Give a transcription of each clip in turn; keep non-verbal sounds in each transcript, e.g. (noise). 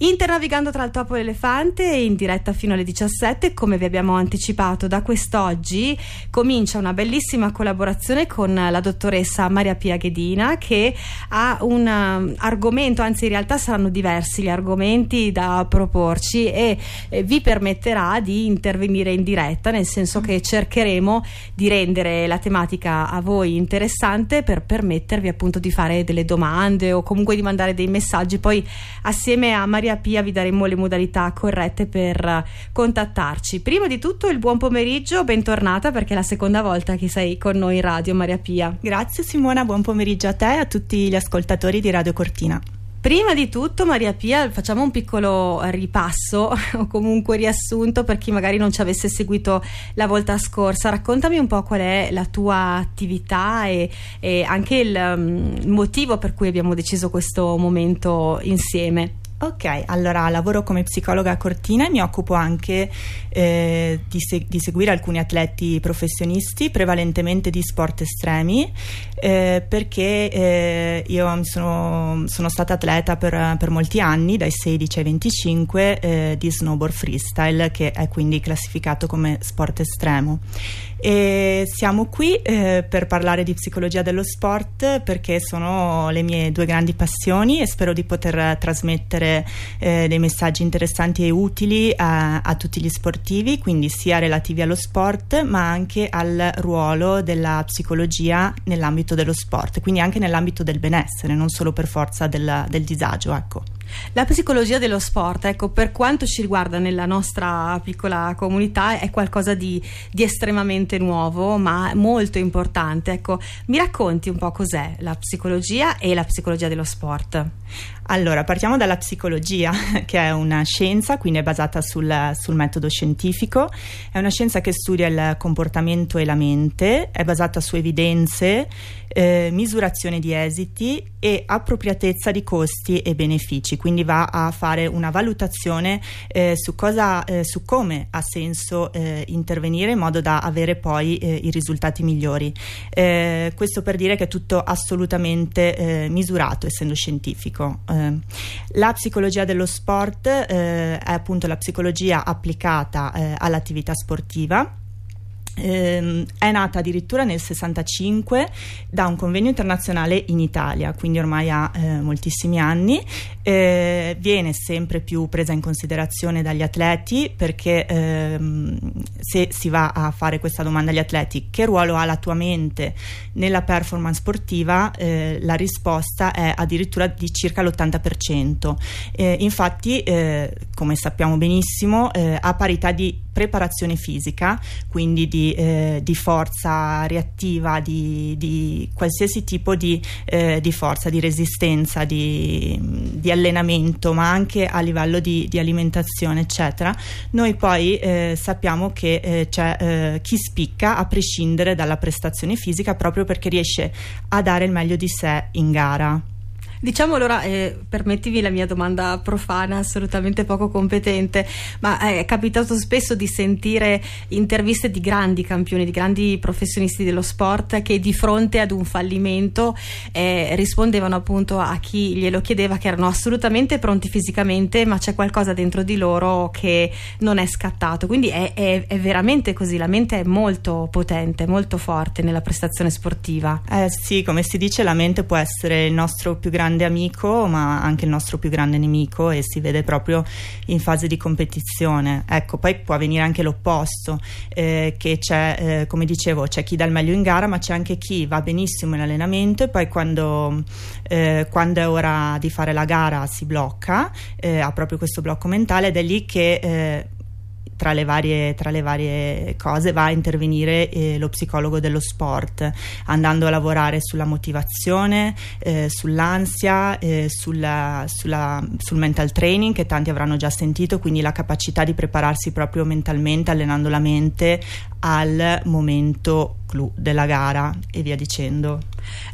Internavigando tra il topo e l'elefante in diretta fino alle 17, come vi abbiamo anticipato da quest'oggi, comincia una bellissima collaborazione con la dottoressa Maria Pia Ghedina che ha un um, argomento, anzi in realtà saranno diversi gli argomenti da proporci e eh, vi permetterà di intervenire in diretta, nel senso che cercheremo di rendere la tematica a voi interessante per permettervi appunto di fare delle domande o comunque di mandare dei messaggi. Poi assieme a Maria Maria Pia vi daremo le modalità corrette per contattarci. Prima di tutto il buon pomeriggio, bentornata perché è la seconda volta che sei con noi in radio Maria Pia. Grazie Simona, buon pomeriggio a te e a tutti gli ascoltatori di Radio Cortina. Prima di tutto, Maria Pia, facciamo un piccolo ripasso (laughs) o comunque riassunto per chi magari non ci avesse seguito la volta scorsa. Raccontami un po' qual è la tua attività e, e anche il um, motivo per cui abbiamo deciso questo momento insieme. Ok, allora lavoro come psicologa a Cortina e mi occupo anche eh, di, se- di, seguire alcuni atleti professionisti, prevalentemente di sport estremi, eh, perché eh, io sono, sono, stata atleta per, per, molti anni, dai 16 ai 25, eh, di snowboard freestyle, che è quindi classificato come sport estremo. E siamo qui eh, per parlare di psicologia dello sport perché sono le mie due grandi passioni e spero di poter trasmettere eh, dei messaggi interessanti e utili a, a, tutti gli sportivi, quindi sia relativi allo sport ma anche al ruolo della psicologia nell'ambito dello sport, quindi anche nell'ambito del benessere, non solo per forza del, del disagio. Ecco. La psicologia dello sport, ecco, per quanto ci riguarda nella nostra piccola comunità, è qualcosa di, di estremamente nuovo, ma molto importante. Ecco, mi racconti un po' cos'è la psicologia e la psicologia dello sport? Allora, partiamo dalla psicologia, (laughs) che è una scienza, quindi è basata sul, sul, metodo scientifico. È una scienza che studia il comportamento e la mente, è basata su evidenze, eh, misurazione di esiti e appropriatezza di costi e benefici. Quindi va a fare una valutazione eh, su, cosa, eh, su, come ha senso eh, intervenire in modo da avere poi eh, i risultati migliori. Eh, questo per dire che è tutto assolutamente misurato, essendo scientifico. Eh, la psicologia dello sport eh, è appunto la psicologia applicata eh, all'attività sportiva eh, è nata addirittura nel 65 da un convegno internazionale in Italia, quindi ormai ha eh, moltissimi anni, eh, viene sempre più presa in considerazione dagli atleti perché ehm, se si va a fare questa domanda agli atleti che ruolo ha la tua mente nella performance sportiva, eh, la risposta è addirittura di circa l'80%. Eh, infatti, eh, come sappiamo benissimo, a parità di preparazione fisica, quindi di, eh, di forza reattiva, di, di, qualsiasi tipo di, eh, di, forza, di resistenza, di, di, allenamento, ma anche a livello di, alimentazione, eccetera, noi poi eh, sappiamo che eh, c'è eh, chi spicca a prescindere dalla prestazione fisica proprio perché riesce a dare il meglio di sé in gara. Diciamo allora, eh, permettimi la mia domanda profana, assolutamente poco competente, ma è capitato spesso di sentire interviste di grandi campioni, di grandi professionisti dello sport che di fronte ad un fallimento eh, rispondevano appunto a chi glielo chiedeva che erano assolutamente pronti fisicamente, ma c'è qualcosa dentro di loro che non è scattato. Quindi è, è, è veramente così, la mente è molto potente, molto forte nella prestazione sportiva. Eh sì, come si dice, la mente può essere il nostro più grande grande amico ma anche il nostro più grande nemico e si vede proprio in fase di competizione. Ecco poi può avvenire anche l'opposto eh, che c'è eh, come dicevo c'è chi dà il meglio in gara ma c'è anche chi va benissimo in allenamento e poi quando, eh, quando è ora di fare la gara si blocca eh, ha proprio questo blocco mentale ed è lì che eh, tra le varie, tra le varie cose va a intervenire eh, lo psicologo dello sport, andando a lavorare sulla motivazione, eh, sull'ansia, eh, sulla, sulla, sul mental training che tanti avranno già sentito, quindi la capacità di prepararsi proprio mentalmente, allenando la mente al momento clou della gara e via dicendo.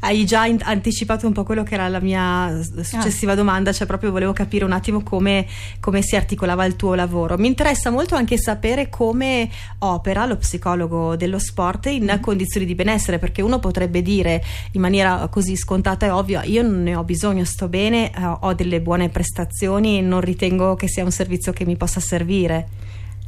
Hai già in- anticipato un po' quello che era la mia successiva ah. domanda, cioè proprio volevo capire un attimo come, come si articolava il tuo lavoro. Mi interessa molto anche anche sapere come opera lo psicologo dello sport in mm. condizioni di benessere, perché uno potrebbe dire in maniera così scontata e ovvia, io non ne ho bisogno, sto bene, eh, ho delle buone prestazioni e non ritengo che sia un servizio che mi possa servire.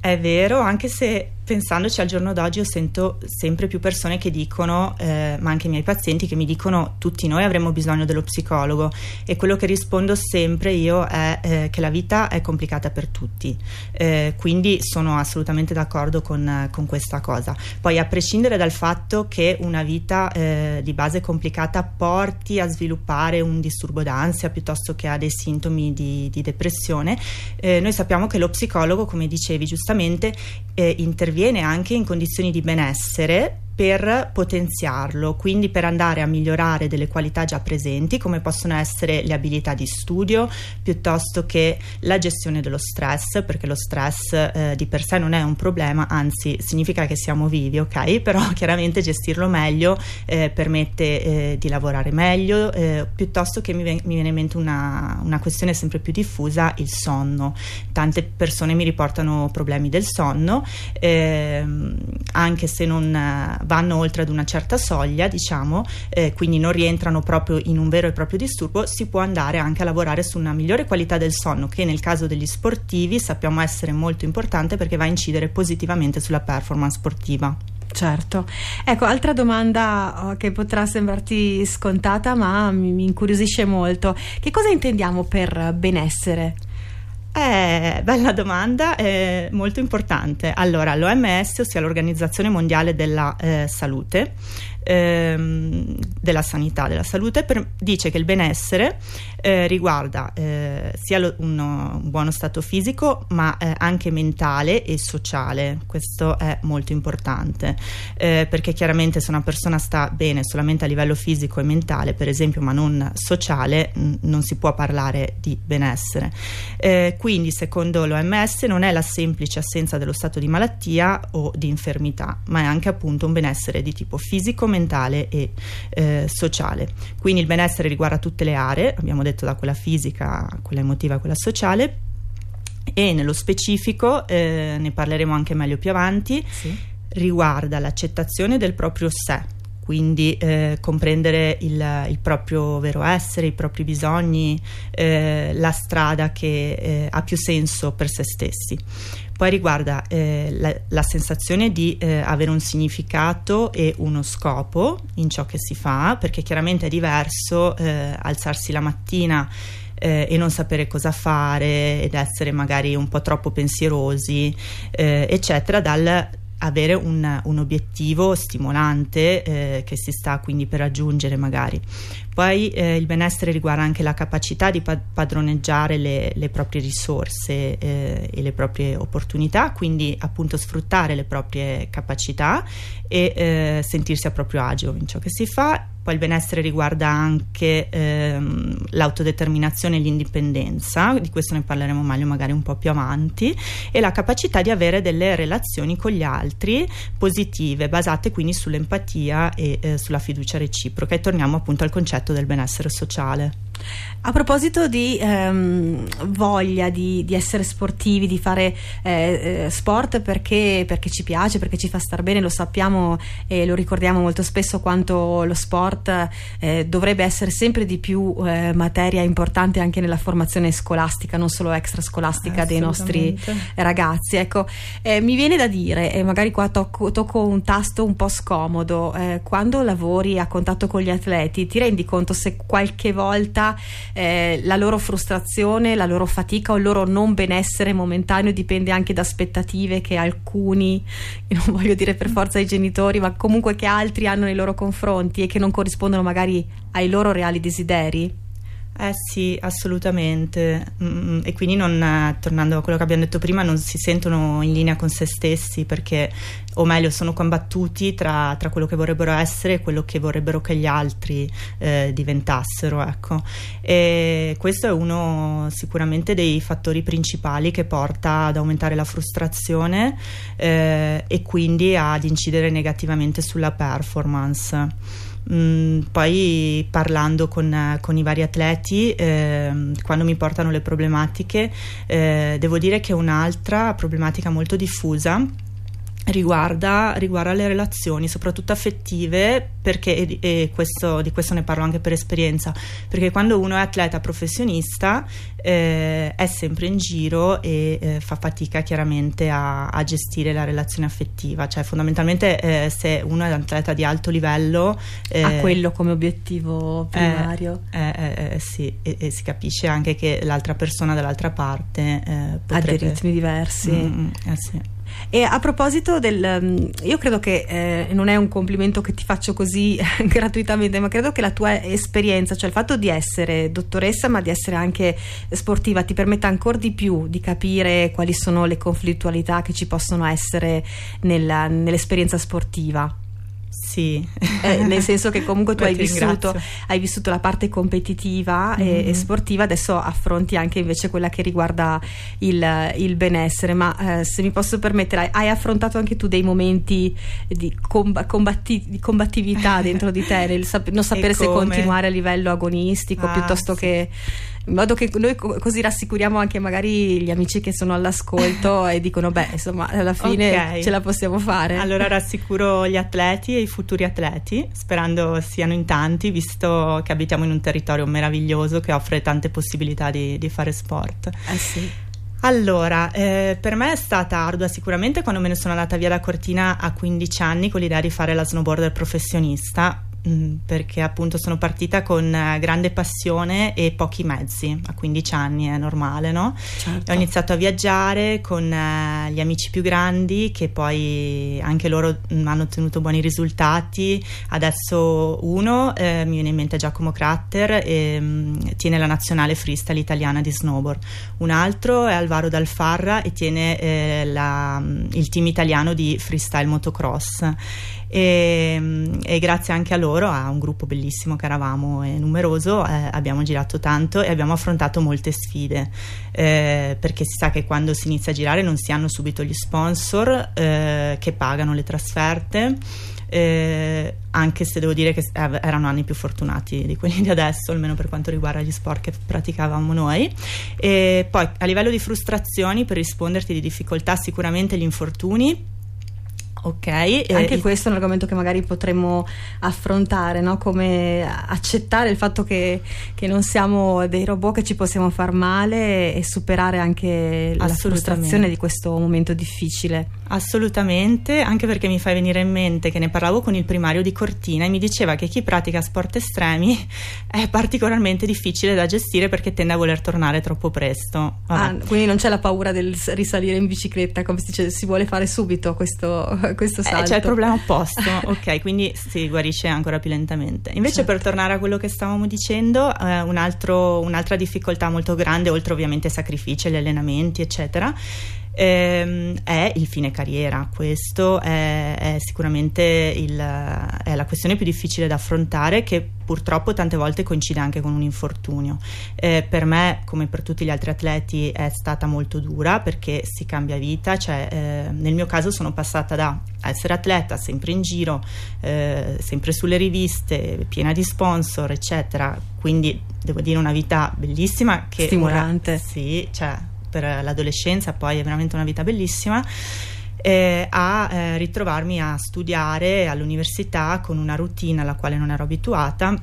È vero, anche se pensandoci al giorno d'oggi io sento sempre più persone che dicono, eh, ma anche i miei pazienti, che mi dicono tutti noi avremmo bisogno dello psicologo e quello che rispondo sempre io è eh, che la vita è complicata per tutti, eh, quindi sono assolutamente d'accordo con, con, questa cosa. Poi a prescindere dal fatto che una vita eh, di base complicata porti a sviluppare un disturbo d'ansia piuttosto che a dei sintomi di, di depressione, eh, noi sappiamo che lo psicologo, come dicevi giustamente, eh, interviene interviene anche in condizioni di benessere per potenziarlo, quindi per andare a migliorare delle qualità già presenti, come possono essere le abilità di studio, piuttosto che la gestione dello stress, perché lo stress eh, di per sé non è un problema, anzi significa che siamo vivi, ok? (laughs) Però chiaramente gestirlo meglio eh, permette eh, di lavorare meglio, eh, piuttosto che mi, ven- mi, viene in mente una, una questione sempre più diffusa, il sonno. Tante persone mi riportano problemi del sonno, ehm, anche se non vanno oltre ad una certa soglia, diciamo, eh, quindi non rientrano proprio in un vero e proprio disturbo, si può andare anche a lavorare su una migliore qualità del sonno, che nel caso degli sportivi sappiamo essere molto importante perché va a incidere positivamente sulla performance sportiva. Certo. Ecco, altra domanda oh, che potrà sembrarti scontata, ma mi, mi incuriosisce molto. Che cosa intendiamo per benessere? Eh, bella domanda, eh, molto importante. Allora, l'OMS, ossia l'Organizzazione Mondiale della eh, Salute, ehm, della sanità, della salute, per, dice che il benessere eh, riguarda eh, sia lo, uno, un buono stato fisico ma eh, anche mentale e sociale. Questo è molto importante eh, perché chiaramente se una persona sta bene solamente a livello fisico e mentale, per esempio, ma non sociale, n- non si può parlare di benessere. Eh, quindi, secondo l'OMS, non è la semplice assenza dello stato di malattia o di infermità, ma è anche appunto un benessere di tipo fisico, mentale e eh, sociale. Quindi il benessere riguarda tutte le aree, abbiamo detto da quella fisica a quella emotiva a quella sociale e nello specifico, eh, ne parleremo anche meglio più avanti, sì. riguarda l'accettazione del proprio sé, quindi eh, comprendere il, il, proprio vero essere, i propri bisogni, eh, la strada che eh, ha più senso per se stessi. Poi riguarda eh, la, la, sensazione di eh, avere un significato e uno scopo in ciò che si fa, perché chiaramente è diverso eh, alzarsi la mattina eh, e non sapere cosa fare ed essere magari un po' troppo pensierosi, eh, eccetera, dal avere un, un obiettivo stimolante eh, che si sta quindi per raggiungere magari. Poi eh, il benessere riguarda anche la capacità di padroneggiare le, le proprie risorse eh, e le proprie opportunità, quindi appunto sfruttare le proprie capacità e eh, sentirsi a proprio agio in ciò che si fa poi il benessere riguarda anche ehm, l'autodeterminazione e l'indipendenza, di questo ne parleremo meglio magari un po' più avanti, e la capacità di avere delle relazioni con gli altri positive, basate quindi sull'empatia e eh, sulla fiducia reciproca. E torniamo appunto al concetto del benessere sociale. A proposito di ehm, voglia di, di, essere sportivi, di fare eh, eh, sport perché, perché, ci piace, perché ci fa star bene, lo sappiamo e lo ricordiamo molto spesso quanto lo sport eh, dovrebbe essere sempre di più eh, materia importante anche nella formazione scolastica, non solo extrascolastica dei nostri ragazzi. Ecco, eh, mi viene da dire, e magari qua tocco, tocco un tasto un po' scomodo, eh, quando lavori a contatto con gli atleti ti rendi conto se qualche volta eh, la loro frustrazione, la loro fatica o il loro non benessere momentaneo dipende anche da aspettative che alcuni, (laughs) non voglio dire per forza i genitori, ma comunque che altri hanno nei loro confronti e che non corrispondono magari ai loro reali desideri? Eh sì, assolutamente. E quindi non, tornando a quello che abbiamo detto prima, non si sentono in linea con se stessi perché, o meglio, sono combattuti tra, tra quello che vorrebbero essere e quello che vorrebbero che gli altri eh, diventassero. Ecco. E questo è uno sicuramente dei fattori principali che porta ad aumentare la frustrazione eh, e quindi ad incidere negativamente sulla performance Mm, poi parlando con, con, i vari atleti, eh, quando mi portano le problematiche, eh, devo dire che un'altra problematica molto diffusa Riguarda, riguarda, le relazioni, soprattutto affettive, perché e, e questo, di questo ne parlo anche per esperienza, perché quando uno è atleta professionista eh, è sempre in giro e eh, fa fatica chiaramente a, a, gestire la relazione affettiva, cioè fondamentalmente eh, se uno è un atleta di alto livello... Eh, ha quello come obiettivo primario. Eh, eh, sì, e, e, si capisce anche che l'altra persona dall'altra parte ha dei ritmi diversi. Mm, mm, sì. E a proposito del, mm, io credo che eh, non è un complimento che ti faccio così (laughs) gratuitamente, ma credo che la tua esperienza, cioè il fatto di essere dottoressa ma di essere anche sportiva, ti permetta ancora di più di capire quali sono le conflittualità che ci possono essere nella, nell'esperienza sportiva. Sì, eh, nel senso che comunque tu Beh, hai, vissuto, hai, vissuto, la parte competitiva mm-hmm. e, e, sportiva, adesso affronti anche invece quella che riguarda il, il benessere, ma eh, se mi posso permettere, hai affrontato anche tu dei momenti di, combatti, di combattività dentro di te, nel sap- non sapere se continuare a livello agonistico ah, piuttosto sì. che in modo che noi così rassicuriamo anche magari gli amici che sono all'ascolto (laughs) e dicono beh insomma alla fine okay. ce la possiamo fare. Allora rassicuro gli atleti e i futuri atleti sperando siano in tanti visto che abitiamo in un territorio meraviglioso che offre tante possibilità di, di fare sport. Eh sì. Allora, eh, per me è stata ardua sicuramente quando me ne sono andata via da Cortina a 15 anni con l'idea di fare la snowboarder professionista perché appunto sono partita con eh, grande passione e pochi mezzi, a 15 anni è normale, no? Certo. Ho iniziato a viaggiare con eh, gli amici più grandi che poi anche loro mm, hanno ottenuto buoni risultati. Adesso uno eh, mi viene in mente Giacomo Cratter e mh, mm, tiene la nazionale freestyle italiana di snowboard. Un altro è Alvaro Dalfarra e tiene eh, la, il team italiano di freestyle motocross e, e, grazie anche a loro, a un gruppo bellissimo che eravamo e numeroso, eh, abbiamo girato tanto e abbiamo affrontato molte sfide eh, perché si sa che quando si inizia a girare non si hanno subito gli sponsor eh, che pagano le trasferte. Eh, anche se devo dire che eh, erano anni più fortunati di quelli di adesso, almeno per quanto riguarda gli sport che praticavamo noi. E poi a livello di frustrazioni, per risponderti di difficoltà, sicuramente gli infortuni Ok, anche il... questo è un argomento che magari potremmo affrontare, no? come accettare il fatto che, che, non siamo dei robot che ci possiamo far male e superare anche la frustrazione di questo momento difficile. Assolutamente, anche perché mi fai venire in mente che ne parlavo con il primario di Cortina e mi diceva che chi pratica sport estremi è particolarmente difficile da gestire perché tende a voler tornare troppo presto. Ah, quindi non c'è la paura del risalire in bicicletta, come si dice, si vuole fare subito questo, questo salto. Eh, c'è il problema opposto, (laughs) ok, quindi si guarisce ancora più lentamente. Invece certo. per tornare a quello che stavamo dicendo, eh, un altro, un'altra difficoltà molto grande, oltre ovviamente ai sacrifici, agli allenamenti, eccetera, ehm, è il fine carriera. Questo è, è sicuramente il, è la questione più difficile da affrontare che purtroppo tante volte coincide anche con un infortunio. Eh, per me, come per tutti gli altri atleti, è stata molto dura perché si cambia vita, cioè eh, nel mio caso sono passata da essere atleta sempre in giro, eh, sempre sulle riviste, piena di sponsor, eccetera, quindi devo dire una vita bellissima che stimolante. Ora, sì, cioè per l'adolescenza, poi è veramente una vita bellissima. Eh, a eh, ritrovarmi a studiare all'università con una routine alla quale non ero abituata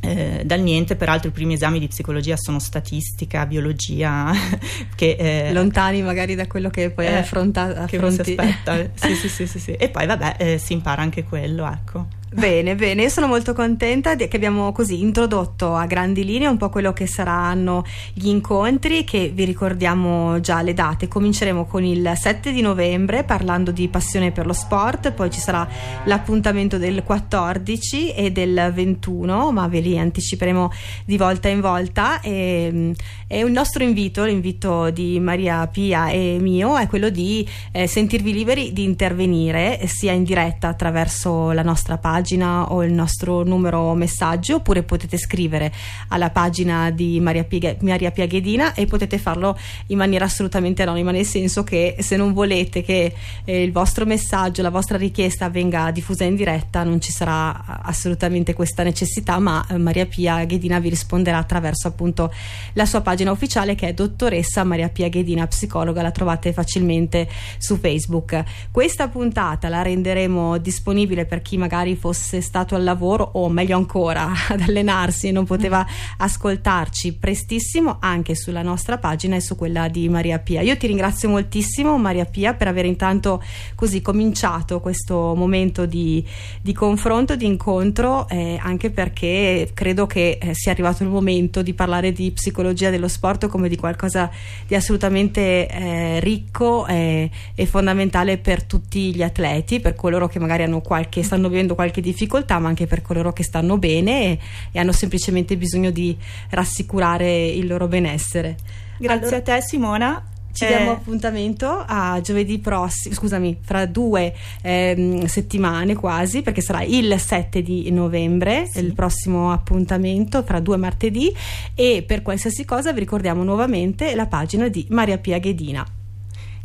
eh, dal niente, peraltro i primi esami di psicologia sono statistica, biologia, (laughs) che, eh, lontani magari da quello che poi eh, affronta, affronti. Che si aspetta. (laughs) sì, sì, sì, sì, sì, E poi vabbè, eh, si impara anche quello, ecco. Bene, bene, io sono molto contenta che abbiamo così introdotto a grandi linee un po' quello che saranno gli incontri che vi ricordiamo già le date. Cominceremo con il 7 di novembre parlando di passione per lo sport, poi ci sarà l'appuntamento del 14 e del 21, ma ve li anticiperemo di volta in volta e, e il nostro invito, l'invito di Maria Pia e mio è quello di eh, sentirvi liberi di intervenire sia in diretta attraverso la nostra pagina pagina o il nostro numero messaggio oppure potete scrivere alla pagina di Maria, Piga, Maria Pia Ghedina e potete farlo in maniera assolutamente anonima, nel senso che se non volete che eh, il vostro messaggio, la vostra richiesta venga diffusa in diretta non ci sarà assolutamente questa necessità, ma eh, Maria Pia Ghedina vi risponderà attraverso appunto la sua pagina ufficiale che è dottoressa Maria Pia Ghedina psicologa, la trovate facilmente su Facebook. Questa puntata la renderemo disponibile per chi magari fosse stato al lavoro o meglio ancora (laughs) ad allenarsi non poteva ascoltarci prestissimo anche sulla nostra pagina e su quella di Maria Pia. Io ti ringrazio moltissimo Maria Pia per aver intanto così cominciato questo momento di, di confronto, di incontro, eh, anche perché credo che eh, sia arrivato il momento di parlare di psicologia dello sport come di qualcosa di assolutamente eh, ricco e fondamentale per tutti gli atleti, per coloro che magari qualche, stanno vivendo qualche difficoltà, ma anche per coloro che stanno bene e, e hanno semplicemente bisogno di rassicurare il loro benessere. Grazie allora, a te Simona. Ci eh. diamo appuntamento a giovedì prossimo, scusami, fra due ehm, settimane quasi, perché sarà il 7 di novembre, sì. il prossimo appuntamento, fra due martedì. E per qualsiasi cosa vi ricordiamo nuovamente la pagina di Maria Pia Ghedina.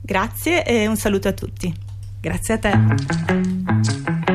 Grazie e un saluto a tutti. Grazie a te.